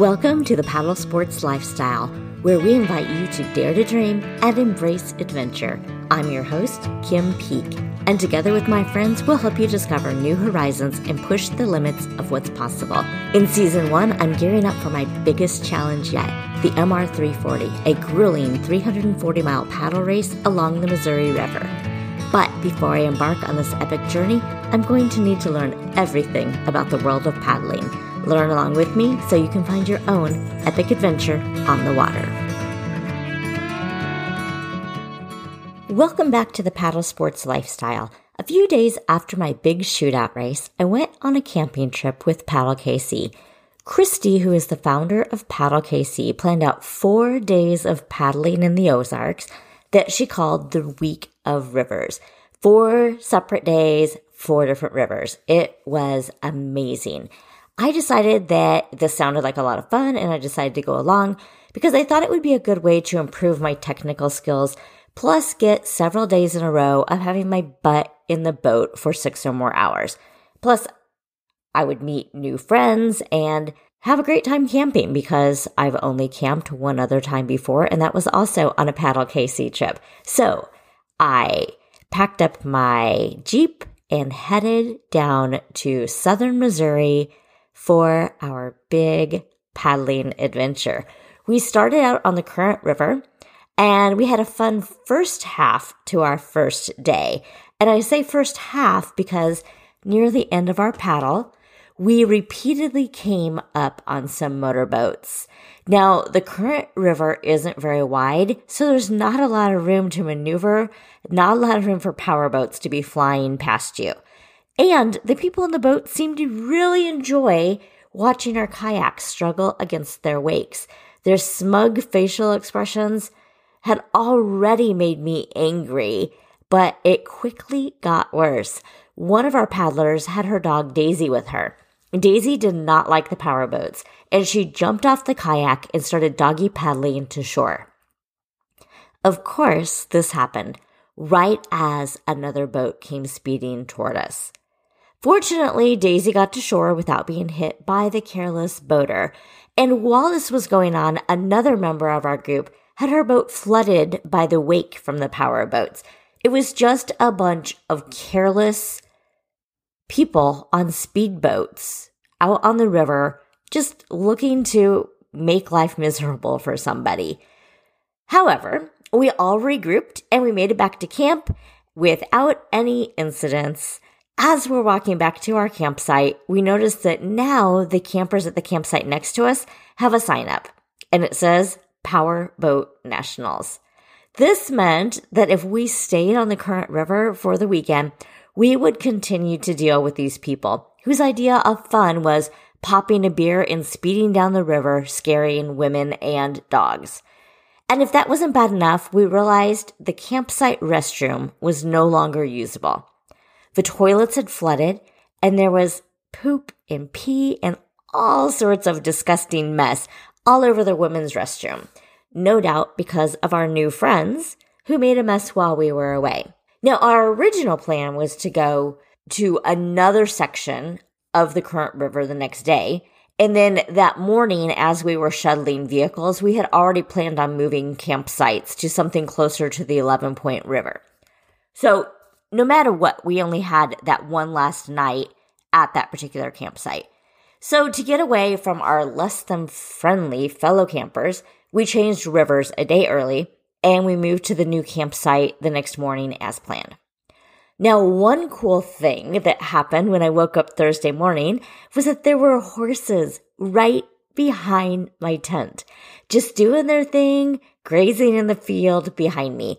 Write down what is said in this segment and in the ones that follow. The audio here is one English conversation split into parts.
Welcome to the Paddle Sports Lifestyle, where we invite you to dare to dream and embrace adventure. I'm your host, Kim Peek, and together with my friends, we'll help you discover new horizons and push the limits of what's possible. In season one, I'm gearing up for my biggest challenge yet the MR 340, a grueling 340 mile paddle race along the Missouri River. But before I embark on this epic journey, I'm going to need to learn everything about the world of paddling. Learn along with me so you can find your own epic adventure on the water. Welcome back to the Paddle Sports Lifestyle. A few days after my big shootout race, I went on a camping trip with Paddle KC. Christy, who is the founder of Paddle KC, planned out four days of paddling in the Ozarks that she called the Week of Rivers. Four separate days, four different rivers. It was amazing. I decided that this sounded like a lot of fun and I decided to go along because I thought it would be a good way to improve my technical skills, plus get several days in a row of having my butt in the boat for six or more hours. Plus, I would meet new friends and have a great time camping because I've only camped one other time before, and that was also on a Paddle KC trip. So I packed up my Jeep and headed down to southern Missouri for our big paddling adventure. We started out on the Current River and we had a fun first half to our first day. And I say first half because near the end of our paddle, we repeatedly came up on some motorboats. Now, the current river isn't very wide, so there's not a lot of room to maneuver, not a lot of room for powerboats to be flying past you. And the people in the boat seemed to really enjoy watching our kayaks struggle against their wakes. Their smug facial expressions had already made me angry, but it quickly got worse. One of our paddlers had her dog Daisy with her. Daisy did not like the powerboats, and she jumped off the kayak and started doggy paddling to shore. Of course, this happened right as another boat came speeding toward us. Fortunately, Daisy got to shore without being hit by the careless boater. And while this was going on, another member of our group had her boat flooded by the wake from the power boats. It was just a bunch of careless people on speedboats out on the river, just looking to make life miserable for somebody. However, we all regrouped and we made it back to camp without any incidents. As we're walking back to our campsite, we notice that now the campers at the campsite next to us have a sign up and it says Power Boat Nationals. This meant that if we stayed on the current river for the weekend, we would continue to deal with these people whose idea of fun was popping a beer and speeding down the river, scaring women and dogs. And if that wasn't bad enough, we realized the campsite restroom was no longer usable. The toilets had flooded and there was poop and pee and all sorts of disgusting mess all over the women's restroom. No doubt because of our new friends who made a mess while we were away. Now, our original plan was to go to another section of the current river the next day. And then that morning, as we were shuttling vehicles, we had already planned on moving campsites to something closer to the 11 Point River. So no matter what, we only had that one last night at that particular campsite. So to get away from our less than friendly fellow campers, we changed rivers a day early and we moved to the new campsite the next morning as planned. Now, one cool thing that happened when I woke up Thursday morning was that there were horses right behind my tent, just doing their thing, grazing in the field behind me.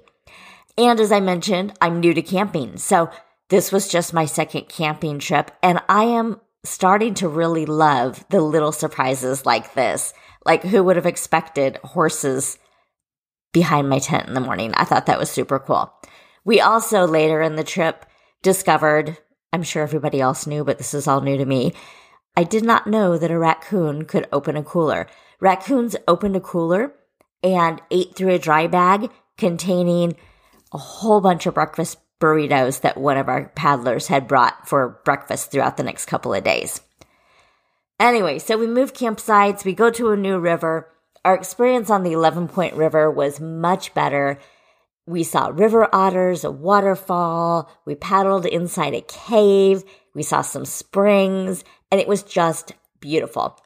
And as I mentioned, I'm new to camping. So this was just my second camping trip and I am starting to really love the little surprises like this. Like who would have expected horses behind my tent in the morning? I thought that was super cool. We also later in the trip discovered, I'm sure everybody else knew, but this is all new to me. I did not know that a raccoon could open a cooler. Raccoons opened a cooler and ate through a dry bag containing a whole bunch of breakfast burritos that one of our paddlers had brought for breakfast throughout the next couple of days. Anyway, so we move campsites, we go to a new river. Our experience on the 11 Point River was much better. We saw river otters, a waterfall, we paddled inside a cave, we saw some springs, and it was just beautiful.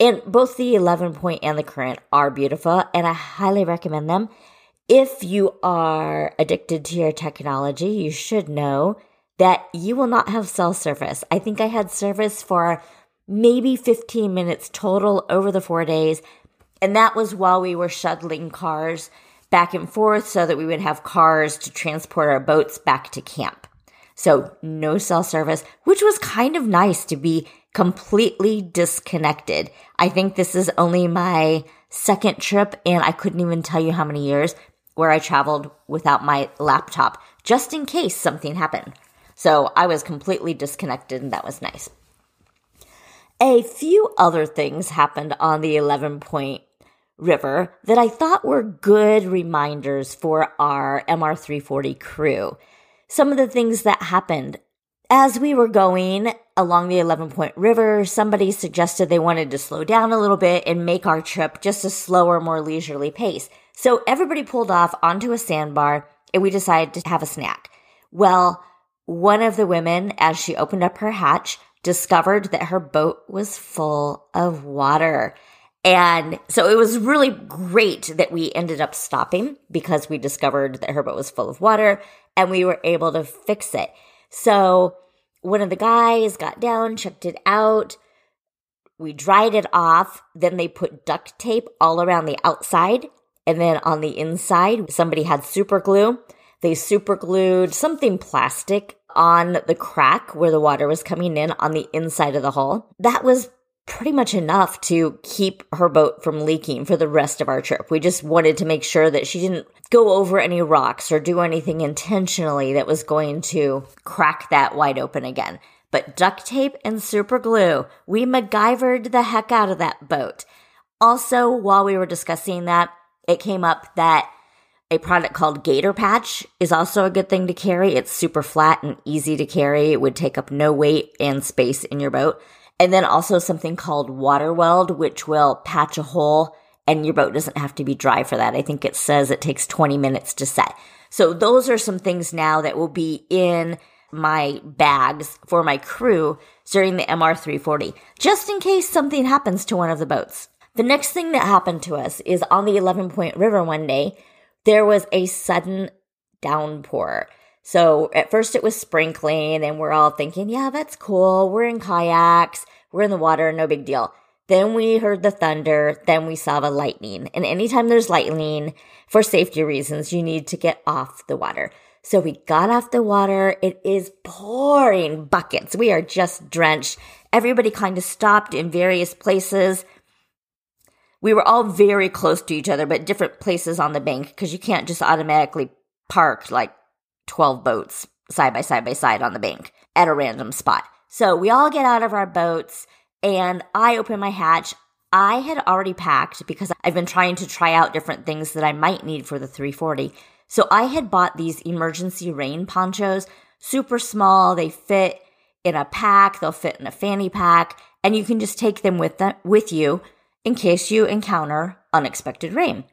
And both the 11 Point and the Current are beautiful, and I highly recommend them. If you are addicted to your technology, you should know that you will not have cell service. I think I had service for maybe 15 minutes total over the four days. And that was while we were shuttling cars back and forth so that we would have cars to transport our boats back to camp. So no cell service, which was kind of nice to be completely disconnected. I think this is only my second trip and I couldn't even tell you how many years where I traveled without my laptop just in case something happened. So I was completely disconnected and that was nice. A few other things happened on the 11 Point River that I thought were good reminders for our MR340 crew. Some of the things that happened as we were going along the 11 Point River, somebody suggested they wanted to slow down a little bit and make our trip just a slower, more leisurely pace. So everybody pulled off onto a sandbar and we decided to have a snack. Well, one of the women, as she opened up her hatch, discovered that her boat was full of water. And so it was really great that we ended up stopping because we discovered that her boat was full of water and we were able to fix it. So one of the guys got down, checked it out. We dried it off. Then they put duct tape all around the outside and then on the inside, somebody had super glue. They super glued something plastic on the crack where the water was coming in on the inside of the hull. That was pretty much enough to keep her boat from leaking for the rest of our trip. We just wanted to make sure that she didn't go over any rocks or do anything intentionally that was going to crack that wide open again. But duct tape and super glue, we MacGyvered the heck out of that boat. Also, while we were discussing that, it came up that a product called Gator Patch is also a good thing to carry. It's super flat and easy to carry. It would take up no weight and space in your boat. And then also something called Water Weld, which will patch a hole and your boat doesn't have to be dry for that. I think it says it takes 20 minutes to set. So those are some things now that will be in my bags for my crew during the MR340, just in case something happens to one of the boats. The next thing that happened to us is on the 11 Point River one day, there was a sudden downpour. So at first it was sprinkling and we're all thinking, yeah, that's cool. We're in kayaks. We're in the water. No big deal. Then we heard the thunder. Then we saw the lightning. And anytime there's lightning, for safety reasons, you need to get off the water. So we got off the water. It is pouring buckets. We are just drenched. Everybody kind of stopped in various places we were all very close to each other, but different places on the bank because you can't just automatically park like 12 boats side by side by side on the bank at a random spot. So we all get out of our boats and I open my hatch. I had already packed because I've been trying to try out different things that I might need for the 340. So I had bought these emergency rain ponchos, super small. They fit in a pack. They'll fit in a fanny pack and you can just take them with them, with you in case you encounter unexpected rain.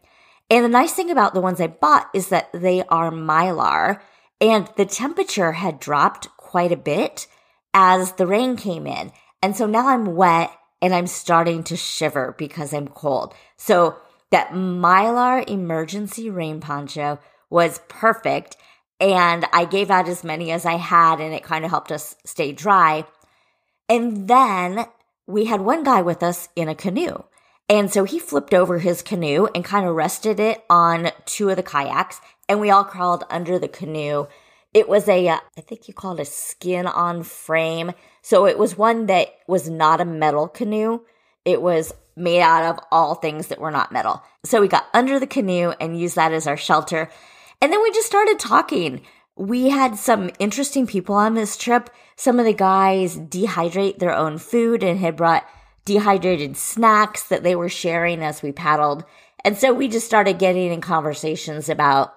And the nice thing about the ones I bought is that they are mylar and the temperature had dropped quite a bit as the rain came in. And so now I'm wet and I'm starting to shiver because I'm cold. So that mylar emergency rain poncho was perfect. And I gave out as many as I had and it kind of helped us stay dry. And then we had one guy with us in a canoe. And so he flipped over his canoe and kind of rested it on two of the kayaks, and we all crawled under the canoe. It was a, uh, I think you call it a skin on frame. So it was one that was not a metal canoe. It was made out of all things that were not metal. So we got under the canoe and used that as our shelter. And then we just started talking. We had some interesting people on this trip. Some of the guys dehydrate their own food and had brought dehydrated snacks that they were sharing as we paddled. And so we just started getting in conversations about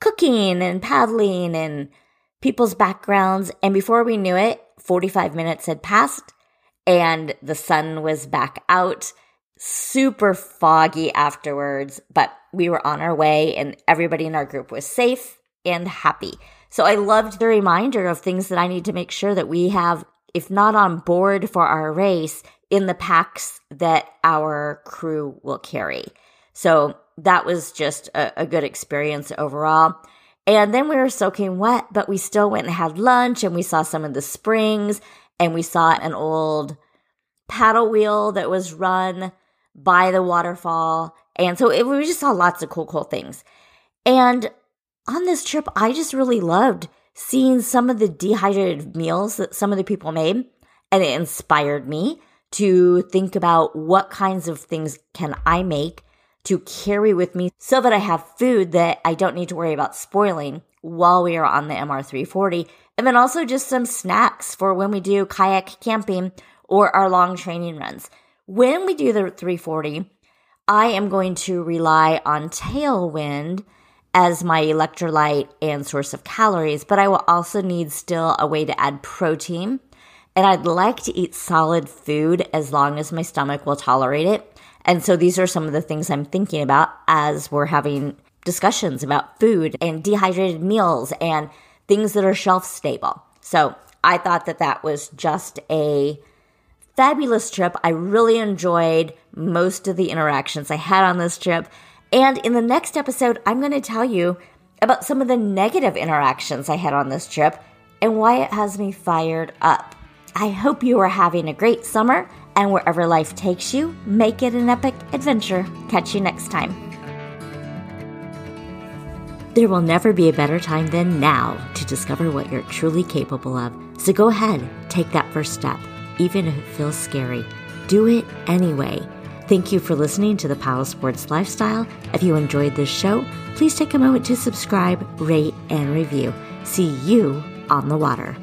cooking and paddling and people's backgrounds. And before we knew it, 45 minutes had passed and the sun was back out. Super foggy afterwards, but we were on our way and everybody in our group was safe and happy. So I loved the reminder of things that I need to make sure that we have, if not on board for our race, in the packs that our crew will carry. So that was just a, a good experience overall. And then we were soaking wet, but we still went and had lunch and we saw some of the springs and we saw an old paddle wheel that was run by the waterfall. And so it, we just saw lots of cool, cool things. And on this trip, I just really loved seeing some of the dehydrated meals that some of the people made. And it inspired me to think about what kinds of things can I make to carry with me so that I have food that I don't need to worry about spoiling while we are on the MR340. And then also just some snacks for when we do kayak camping or our long training runs. When we do the 340, I am going to rely on Tailwind as my electrolyte and source of calories, but I will also need still a way to add protein. And I'd like to eat solid food as long as my stomach will tolerate it. And so these are some of the things I'm thinking about as we're having discussions about food and dehydrated meals and things that are shelf stable. So I thought that that was just a fabulous trip. I really enjoyed most of the interactions I had on this trip. And in the next episode, I'm going to tell you about some of the negative interactions I had on this trip and why it has me fired up. I hope you are having a great summer, and wherever life takes you, make it an epic adventure. Catch you next time. There will never be a better time than now to discover what you're truly capable of. So go ahead, take that first step, even if it feels scary. Do it anyway. Thank you for listening to the Paddle Sports Lifestyle. If you enjoyed this show, please take a moment to subscribe, rate, and review. See you on the water.